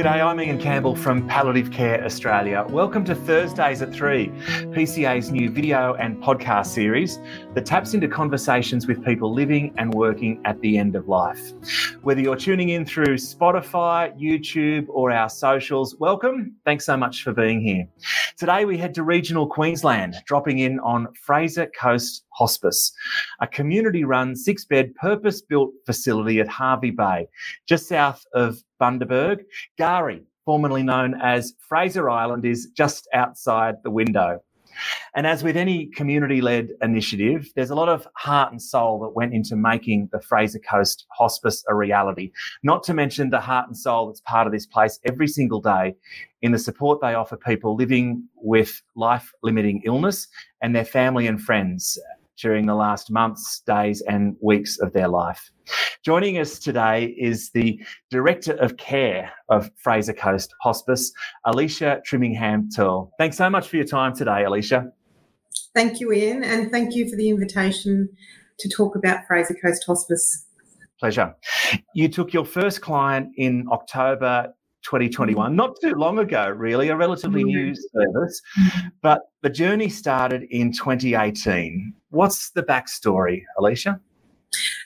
G'day, I'm Ian Campbell from Palliative Care Australia. Welcome to Thursdays at 3, PCA's new video and podcast series that taps into conversations with people living and working at the end of life. Whether you're tuning in through Spotify, YouTube, or our socials, welcome. Thanks so much for being here. Today we head to regional Queensland, dropping in on Fraser Coast Hospice, a community run six bed purpose built facility at Hervey Bay, just south of Bundaberg. K'gari, formerly known as Fraser Island, is just outside the window. And as with any community led initiative, there's a lot of heart and soul that went into making the Fraser Coast Hospice a reality. Not to mention the heart and soul that's part of this place every single day in the support they offer people living with life limiting illness and their family and friends during the last months, days, and weeks of their life. Joining us today is the Director of Care of Fraser Coast Hospice, Alicia Trimingham Turl. Thanks so much for your time today, Alicia. Thank you, Ian, and thank you for the invitation to talk about Fraser Coast Hospice. Pleasure. You took your first client in October 2021, not too long ago, really, a relatively mm-hmm. new service. But the journey started in 2018. What's the backstory, Alicia?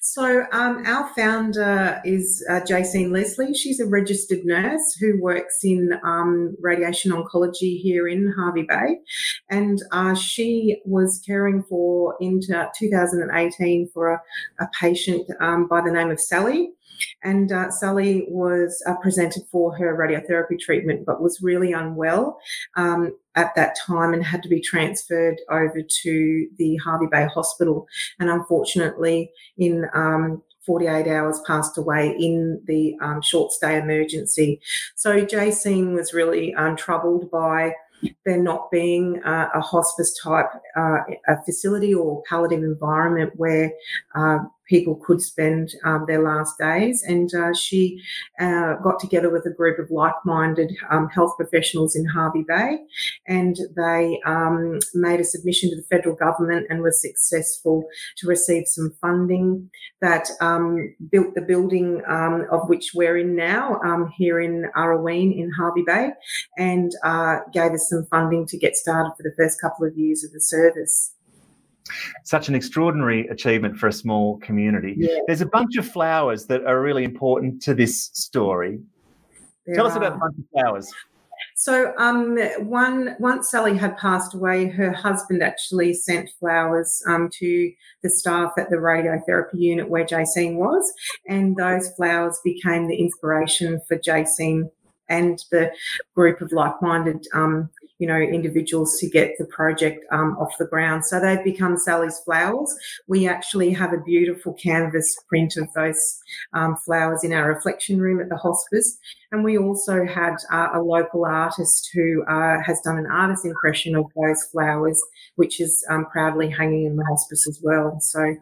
So, um, our founder is uh, Jacene Leslie. She's a registered nurse who works in um, radiation oncology here in Hervey Bay. And uh, she was caring for, in 2018, for a, a patient um, by the name of Sally. And uh, Sally was uh, presented for her radiotherapy treatment, but was really unwell um, at that time and had to be transferred over to the Hervey Bay Hospital. And unfortunately, in um, 48 hours passed away in the um, short stay emergency. So Jacene was really um, troubled by there not being uh, a hospice type uh, a facility or palliative environment where uh, people could spend um, their last days. And uh, she uh, got together with a group of like minded um, health professionals in Hervey Bay. And they um, made a submission to the federal government and was successful to receive some funding that um, built the building um, of which we're in now um, here in Urraween in Hervey Bay. And uh, gave us some funding to get started for the first couple of years of the service such an extraordinary achievement for a small community. Yeah. There's a bunch of flowers that are really important to this story. There Tell are. us about the bunch of flowers. So, um, one once Sally had passed away, her husband actually sent flowers um, to the staff at the radiotherapy unit where Jacene was, and those flowers became the inspiration for Jacene and the group of like-minded um, you know, individuals to get the project um, off the ground. So they've become Sally's Flowers. We actually have a beautiful canvas print of those um, flowers in our reflection room at the hospice. And we also had uh, a local artist who uh, has done an artist impression of those flowers, which is um, proudly hanging in the hospice as well. So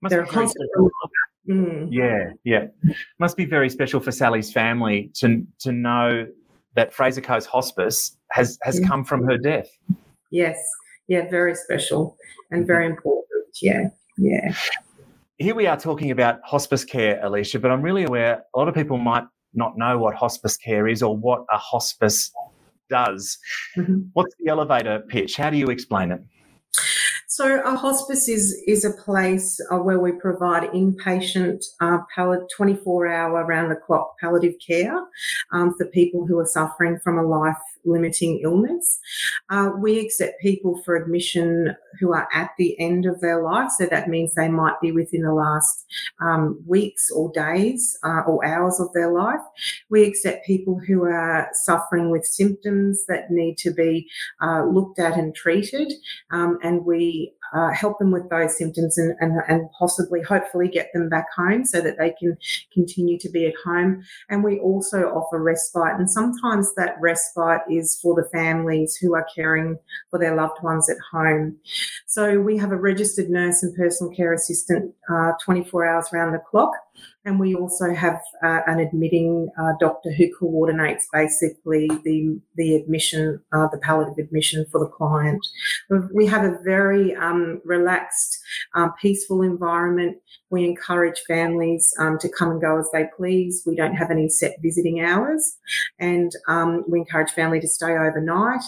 Must they're a constant. Mm. Yeah, yeah. Must be very special for Sally's family to to know that Fraser Coast Hospice has has yeah. come from her death. Yes, yeah, very special and very important. Yeah, yeah. Here we are talking about hospice care, Alicia, but I'm really aware a lot of people might not know what hospice care is or what a hospice does. Mm-hmm. What's the elevator pitch? How do you explain it? So a hospice is is a place uh, where we provide inpatient, uh, 24 hour round the clock palliative care um, for people who are suffering from a life limiting illness. Uh, we accept people for admission who are at the end of their life. So that means they might be within the last um, weeks or days uh, or hours of their life. We accept people who are suffering with symptoms that need to be uh, looked at and treated. Um, and we uh, help them with those symptoms and, and, and possibly, hopefully, get them back home so that they can continue to be at home. And we also offer respite. And sometimes that respite is for the families who are caring for their loved ones at home. So we have a registered nurse and personal care assistant uh, 24 hours around the clock And we also have uh, an admitting uh, doctor who coordinates basically the the admission, uh, the palliative admission for the client. We have a very um, relaxed, um, peaceful environment. We encourage families um, to come and go as they please. We don't have any set visiting hours, and um, we encourage family to stay overnight.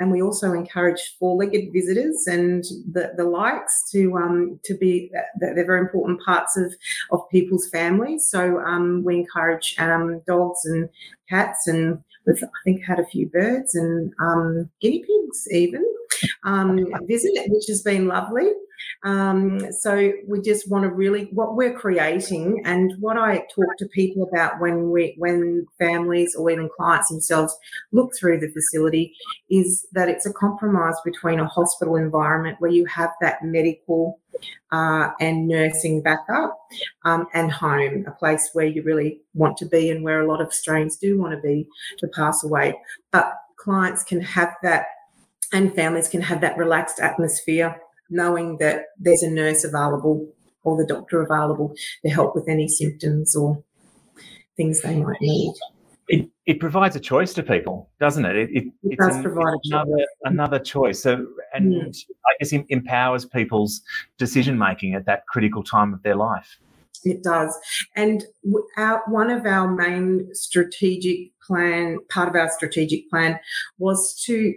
And we also encourage four-legged visitors and the, the likes to um, to be they're very important parts of of people's families. So um, we encourage um, dogs and cats, and we've I think had a few birds and um, guinea pigs even um, visit, which has been lovely. Um, so we just want to really what we're creating and what I talk to people about when we when families or even clients themselves look through the facility is that it's a compromise between a hospital environment where you have that medical uh, and nursing backup um, and home, a place where you really want to be and where a lot of Australians do want to be to pass away. But clients can have that and families can have that relaxed atmosphere knowing that there's a nurse available or the doctor available to help with any symptoms or things they might need. It, it provides a choice to people, doesn't it? It, it, it does provide another choice. another choice. So, and mm. I guess it empowers people's decision making at that critical time of their life. It does, and our, one of our main strategic plan, part of our strategic plan, was to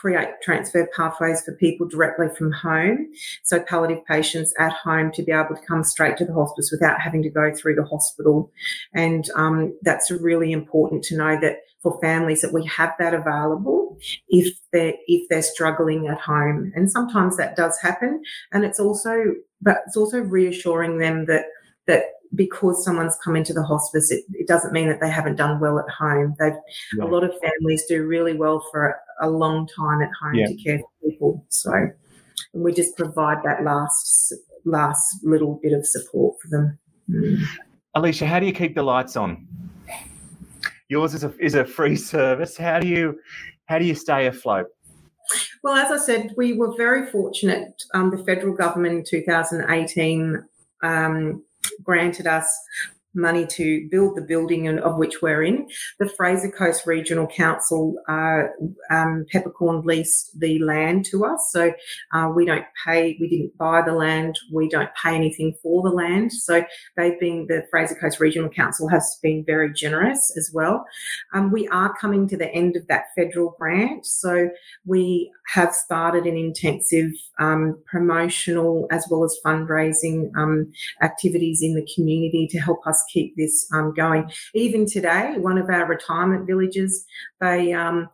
create transfer pathways for people directly from home. So palliative patients at home to be able to come straight to the hospice without having to go through the hospital. And um, that's really important to know that for families that we have that available if they're if they're struggling at home. And sometimes that does happen. And it's also but it's also reassuring them that that because someone's come into the hospice, it, it, doesn't mean that they haven't done well at home. They've yeah. a lot of families do really well for a, a long time at home yeah. to care for people. So and we just provide that last last little bit of support for them. Mm. Alicia, how do you keep the lights on? Yours is a is a free service. How do you how do you stay afloat? Well, as I said, we were very fortunate. Um, the federal government in 2018 um, granted us money to build the building of which we're in. The Fraser Coast Regional Council, uh, um, Peppercorn leased the land to us. So uh, we don't pay, we didn't buy the land, we don't pay anything for the land. So they've been, the Fraser Coast Regional Council has been very generous as well. Um, we are coming to the end of that federal grant. So we have started an intensive um, promotional as well as fundraising um, activities in the community to help us keep this um, going. Even today, one of our retirement villages, they um,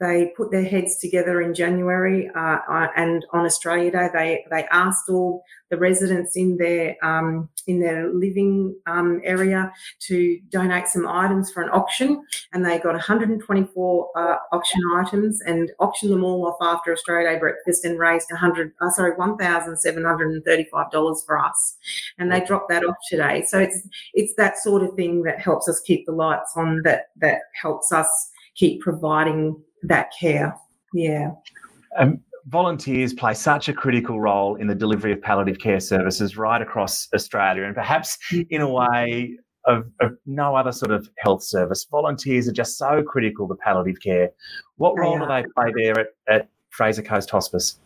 they put their heads together in January, uh, uh, and on Australia Day, they they asked all the residents in their um, in their living um, area to donate some items for an auction, and they got 124 uh, auction items and auctioned them all off after Australia Day breakfast and raised 100 uh, sorry 1,735 dollars for us, and they dropped that off today. So it's it's that sort of thing that helps us keep the lights on. That that helps us keep providing that care. Yeah. Um, volunteers play such a critical role in the delivery of palliative care services right across Australia, and perhaps in a way of, of, no other sort of health service. Volunteers are just so critical to palliative care. What role do they play there at, at Fraser Coast Hospice?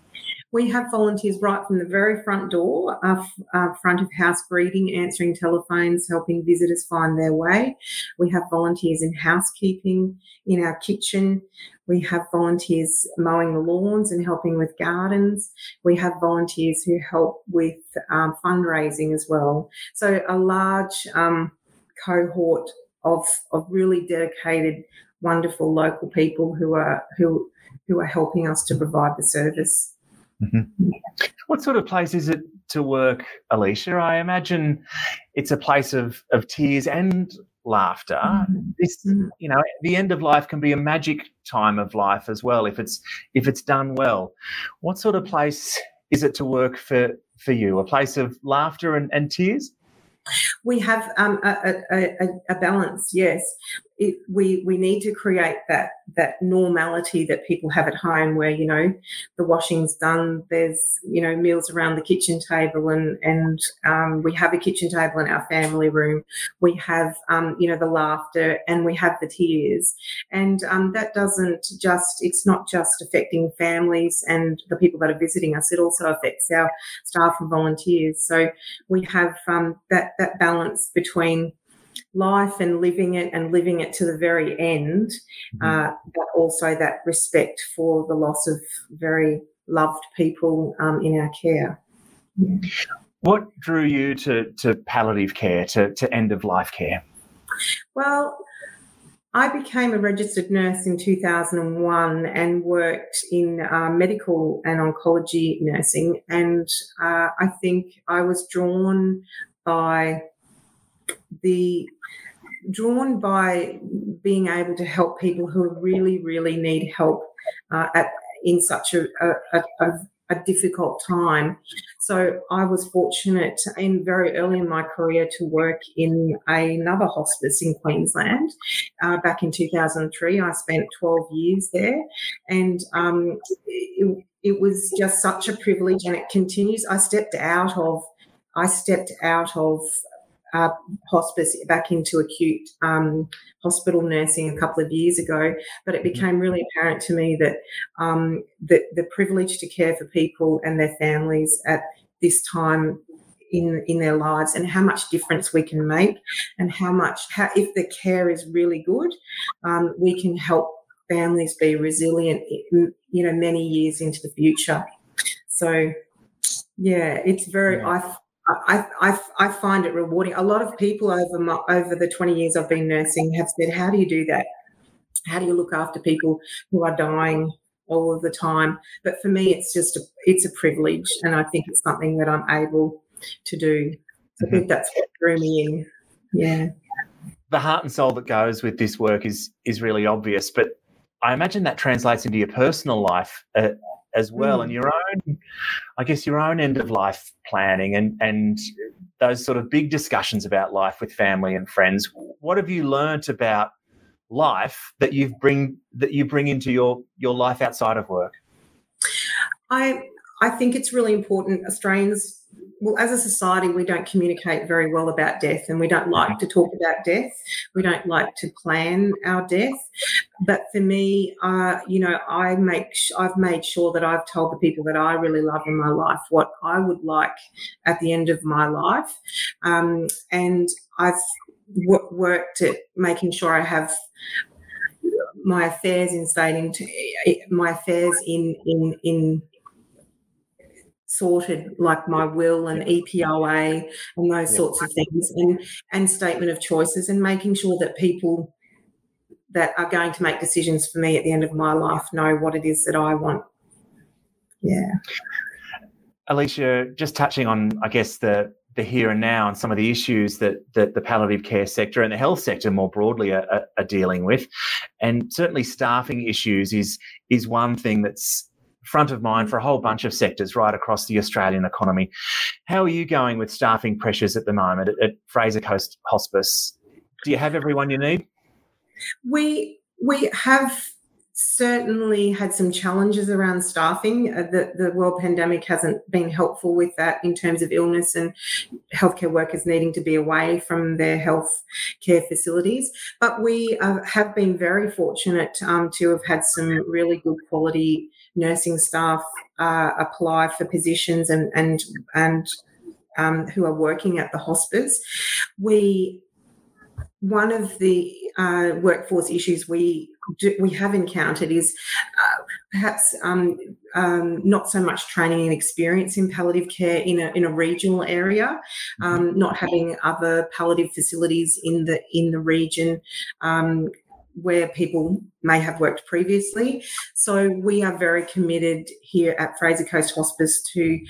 We have volunteers right from the very front door, uh, uh, front of house greeting, answering telephones, helping visitors find their way. We have volunteers in housekeeping, in our kitchen. We have volunteers mowing the lawns and helping with gardens. We have volunteers who help with um, fundraising as well. So a large um, cohort of of really dedicated, wonderful local people who are who who are helping us to provide the service. Mm-hmm. What sort of place is it to work, Alicia? I imagine it's a place of, of tears and laughter. Mm-hmm. This, mm-hmm. you know, the end of life can be a magic time of life as well if it's if it's done well. What sort of place is it to work for for you? A place of laughter and, and tears? We have um, a, a, a, a, balance, yes. it, we we need to create that that normality that people have at home, where you know the washing's done, there's you know meals around the kitchen table, and and um, we have a kitchen table in our family room. We have um, you know the laughter, and we have the tears, and um, that doesn't just it's not just affecting families and the people that are visiting us. It also affects our staff and volunteers. So we have um, that that balance between life and living it and living it to the very end, mm-hmm. uh, but also that respect for the loss of very loved people um, in our care. Yeah. What drew you to, to palliative care, to, to end of life care? Well, I became a registered nurse in 2001 and worked in uh, medical and oncology nursing. And uh, I think I was drawn by the drawn by being able to help people who really, really need help uh, at in such a, a, a, a, difficult time. So I was fortunate in very early in my career to work in another hospice in Queensland. Uh, back in 2003, I spent 12 years there, and um, it, it was just such a privilege, and it continues. I stepped out of I stepped out of uh, hospice back into acute um, hospital nursing a couple of years ago. But it mm-hmm. became really apparent to me that um, the, the privilege to care for people and their families at this time in in their lives and how much difference we can make and how much how if the care is really good um, we can help families be resilient you know many years into the future so yeah it's very yeah. i I, I, I find it rewarding. A lot of people over my, over the 20 years I've been nursing have said, How do you do that? How do you look after people who are dying all of the time? But for me, it's just a, it's a privilege, and I think it's something that I'm able to do. So mm-hmm. I think that's what drew me in. Yeah. The heart and soul that goes with this work is is really obvious, but I imagine that translates into your personal life. Uh, as well, mm. and your own, I guess, your own end of life planning and and those sort of big discussions about life with family and friends. What have you learnt about life that you bring that you bring into your your life outside of work? I I think it's really important. Australians well, as a society, we don't communicate very well about death and we don't like to talk about death. We don't like to plan our death. But for me, uh, you know, I make, I've made sure that I've told the people that I really love in my life what I would like at the end of my life. Um, and I've w- worked at making sure I have my affairs in stating to, my affairs in, in, in, sorted like my will and EPOA and those yeah. sorts of things and and statement of choices and making sure that people that are going to make decisions for me at the end of my life know what it is that I want. Yeah. Alicia, just touching on, I guess, the the here and now and some of the issues that, that the palliative care sector and the health sector more broadly are, are, dealing with, and certainly staffing issues is is one thing that's front of mind for a whole bunch of sectors right across the Australian economy. How are you going with staffing pressures at the moment at, at Fraser Coast Hospice? Do you have everyone you need? We we have certainly had some challenges around staffing. Uh, the, the world pandemic hasn't been helpful with that in terms of illness and healthcare workers needing to be away from their health care facilities. But we uh, have been very fortunate um, to have had some really good quality nursing staff uh, apply for positions and and and um, who are working at the hospice. We one of the uh, workforce issues we do, we have encountered is uh, perhaps um, um, not so much training and experience in palliative care in a, in a regional area, um, not having other palliative facilities in the in the region um, where people may have worked previously. So we are very committed here at Fraser Coast Hospice to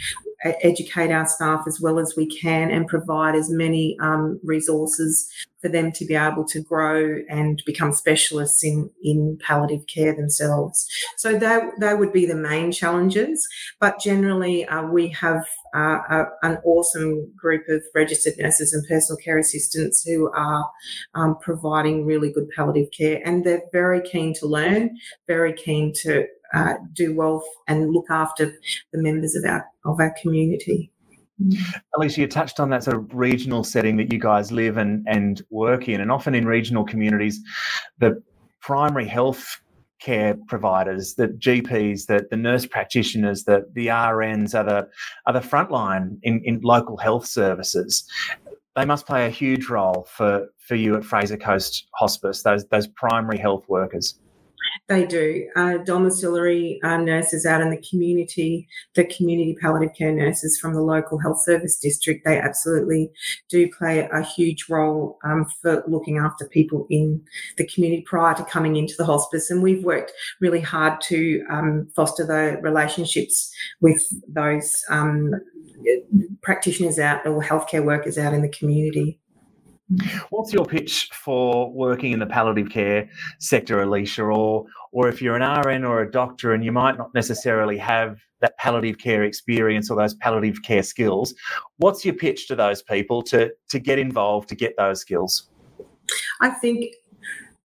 educate our staff as well as we can and provide as many um, resources for them to be able to grow and become specialists in, in palliative care themselves. So that, that would be the main challenges. But generally, uh, we have uh, a, an awesome group of registered nurses and personal care assistants who are um, providing really good palliative care. And they're very keen to learn, very keen to uh, do well and look after the members of our of our community. Alicia, you touched on that sort of regional setting that you guys live and, and work in, and often in regional communities, the primary health care providers, the GPs, the, the nurse practitioners, the, the RNs are the, are the frontline in, in local health services. They must play a huge role for, for you at Fraser Coast Hospice, those, those primary health workers. They do. Uh, domiciliary uh, nurses out in the community, the community palliative care nurses from the local health service district, they absolutely do play a huge role um, for looking after people in the community prior to coming into the hospice. And we've worked really hard to um, foster the relationships with those um, practitioners out or healthcare workers out in the community. Mm-hmm. What's your pitch for working in the palliative care sector, Alicia? Or, or if you're an RN or a doctor and you might not necessarily have that palliative care experience or those palliative care skills, what's your pitch to those people to, to get involved, to get those skills? I think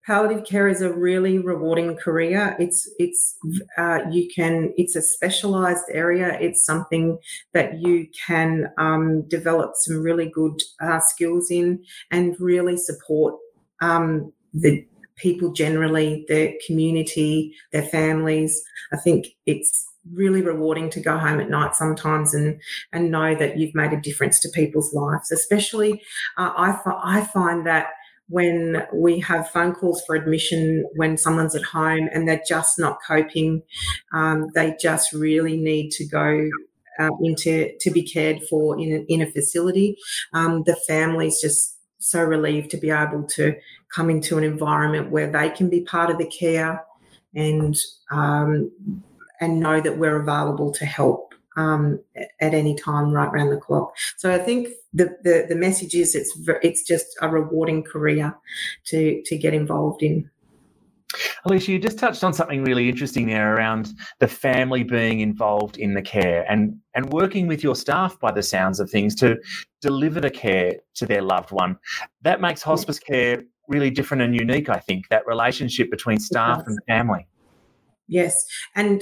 palliative care is a really rewarding career. It's it's uh, you can it's a specialized area. It's something that you can um, develop some really good uh, skills in and really support um, the people generally, their community, their families. I think it's really rewarding to go home at night sometimes and and know that you've made a difference to people's lives. Especially, uh, I I find that when we have phone calls for admission when someone's at home and they're just not coping, um, they just really need to go uh, into to be cared for in a, in a facility. Um, the family's just so relieved to be able to come into an environment where they can be part of the care and um, and know that we're available to help um, at any time, right around the clock. So I think the, the, the message is it's it's just a rewarding career to to get involved in. Alicia, you just touched on something really interesting there around the family being involved in the care and and working with your staff by the sounds of things to deliver the care to their loved one. That makes hospice care really different and unique, I think, that relationship between staff and family. Yes, and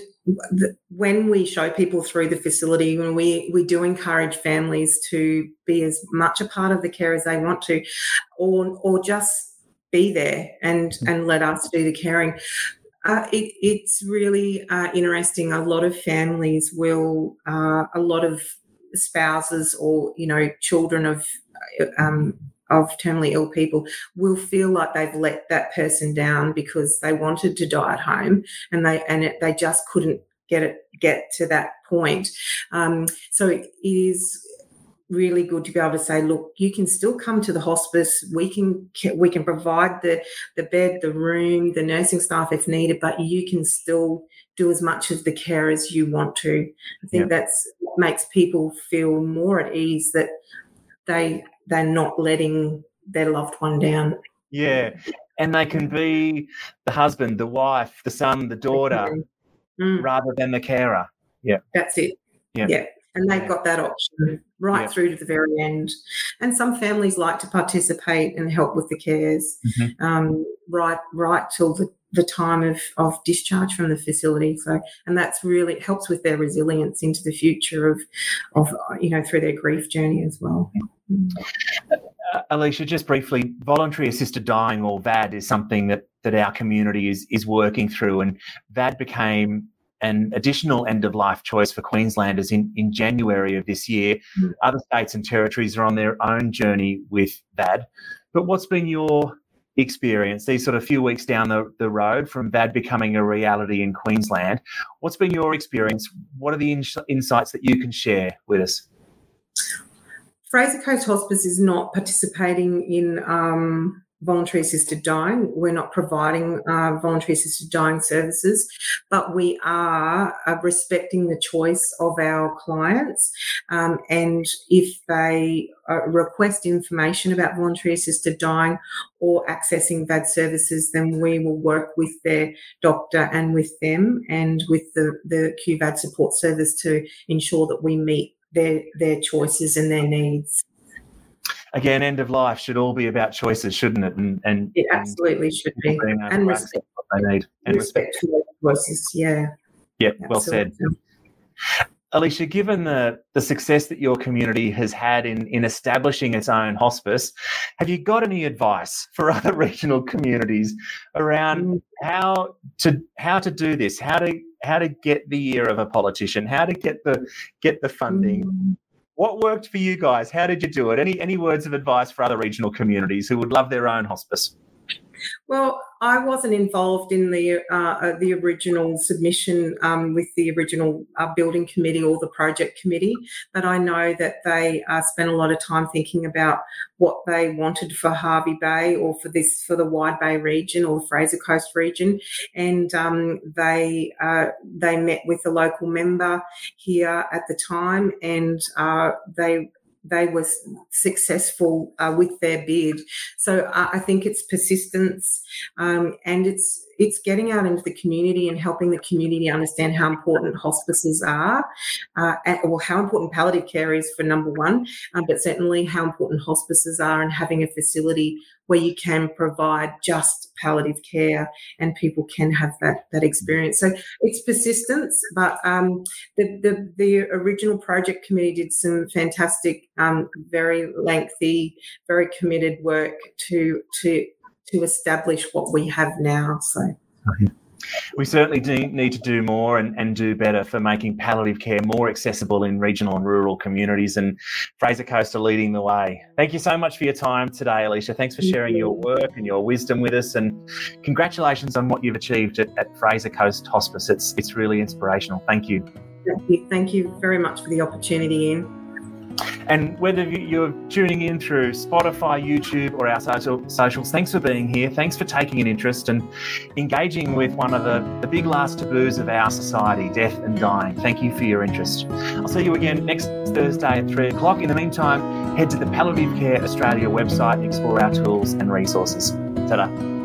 the, when we show people through the facility, when we we do encourage families to be as much a part of the care as they want to, or or just be there and mm. and let us do the caring. Uh, it, it's really uh, interesting. A lot of families will, uh, a lot of spouses or you know children of uh, um, of terminally ill people will feel like they've let that person down because they wanted to die at home and they and it, they just couldn't get it get to that point. Um, so it is really good to be able to say, look, you can still come to the hospice. We can we can provide the the bed, the room, the nursing staff if needed, but you can still do as much of the care as you want to. I think yeah. that's what makes people feel more at ease that they they're not letting their loved one down. Yeah. And they can be the husband, the wife, the son, the daughter, mm. rather than the carer. Yeah. That's it. Yeah. yeah. And they've yeah. got that option right yeah. through to the very end. And some families like to participate and help with the cares mm-hmm. um, right right till the, the time of, of discharge from the facility. So and that's really helps with their resilience into the future of of you know through their grief journey as well. Uh, Alicia, just briefly, voluntary assisted dying or VAD is something that, that our community is, is working through, and VAD became an additional end of life choice for Queenslanders in, in January of this year. Mm. Other states and territories are on their own journey with VAD. But what's been your experience, these sort of few weeks down the, the road from VAD becoming a reality in Queensland? What's been your experience? What are the in- insights that you can share with us? Fraser Coast Hospice is not participating in um, voluntary assisted dying. We're not providing uh, voluntary assisted dying services, but we are uh, respecting the choice of our clients. Um, and if they uh, request information about voluntary assisted dying or accessing VAD services, then we will work with their doctor and with them and with the, the QVAD support service to ensure that we meet their, their choices and their needs again, end of life should all be about choices, shouldn't it? And, and it absolutely and should be. And respect what they need. And respect, respect for choices. Yeah. Yeah. Well said. Alicia, given the, the success that your community has had in, in establishing its own hospice, have you got any advice for other regional communities around mm. how to how to do this, how to how to get the ear of a politician, how to get the get the funding, mm. What worked for you guys? How did you do it? Any any words of advice for other regional communities who would love their own hospice? Well, I wasn't involved in the uh, uh, the original submission um, with the original uh, building committee or the project committee, but I know that they uh, spent a lot of time thinking about what they wanted for Hervey Bay or for this for the Wide Bay region or Fraser Coast region, and um, they uh, they met with the local member here at the time, and uh, they they were successful uh, with their bid. So uh, I think it's persistence um, and it's it's getting out into the community and helping the community understand how important hospices are, uh, or how important palliative care is for number one, um, but certainly how important hospices are and having a facility where you can provide just palliative care and people can have that that experience. So it's persistence, but um, the, the, the original project committee did some fantastic, um, very lengthy, very committed work to to to establish what we have now. So. We certainly do need to do more and, and do better for making palliative care more accessible in regional and rural communities. And Fraser Coast are leading the way. Thank you so much for your time today, Alicia. Thanks for sharing your work and your wisdom with us. And congratulations on what you've achieved at, at Fraser Coast Hospice. It's, it's really inspirational. Thank you. Thank you. Thank you very much for the opportunity, Ian. And whether you're tuning in through Spotify, YouTube, or our social, socials, thanks for being here. Thanks for taking an interest and engaging with one of the, the big last taboos of our society death and dying. Thank you for your interest. I'll see you again next Thursday at 3 o'clock. In the meantime, head to the Palliative Care Australia website explore our tools and resources. Ta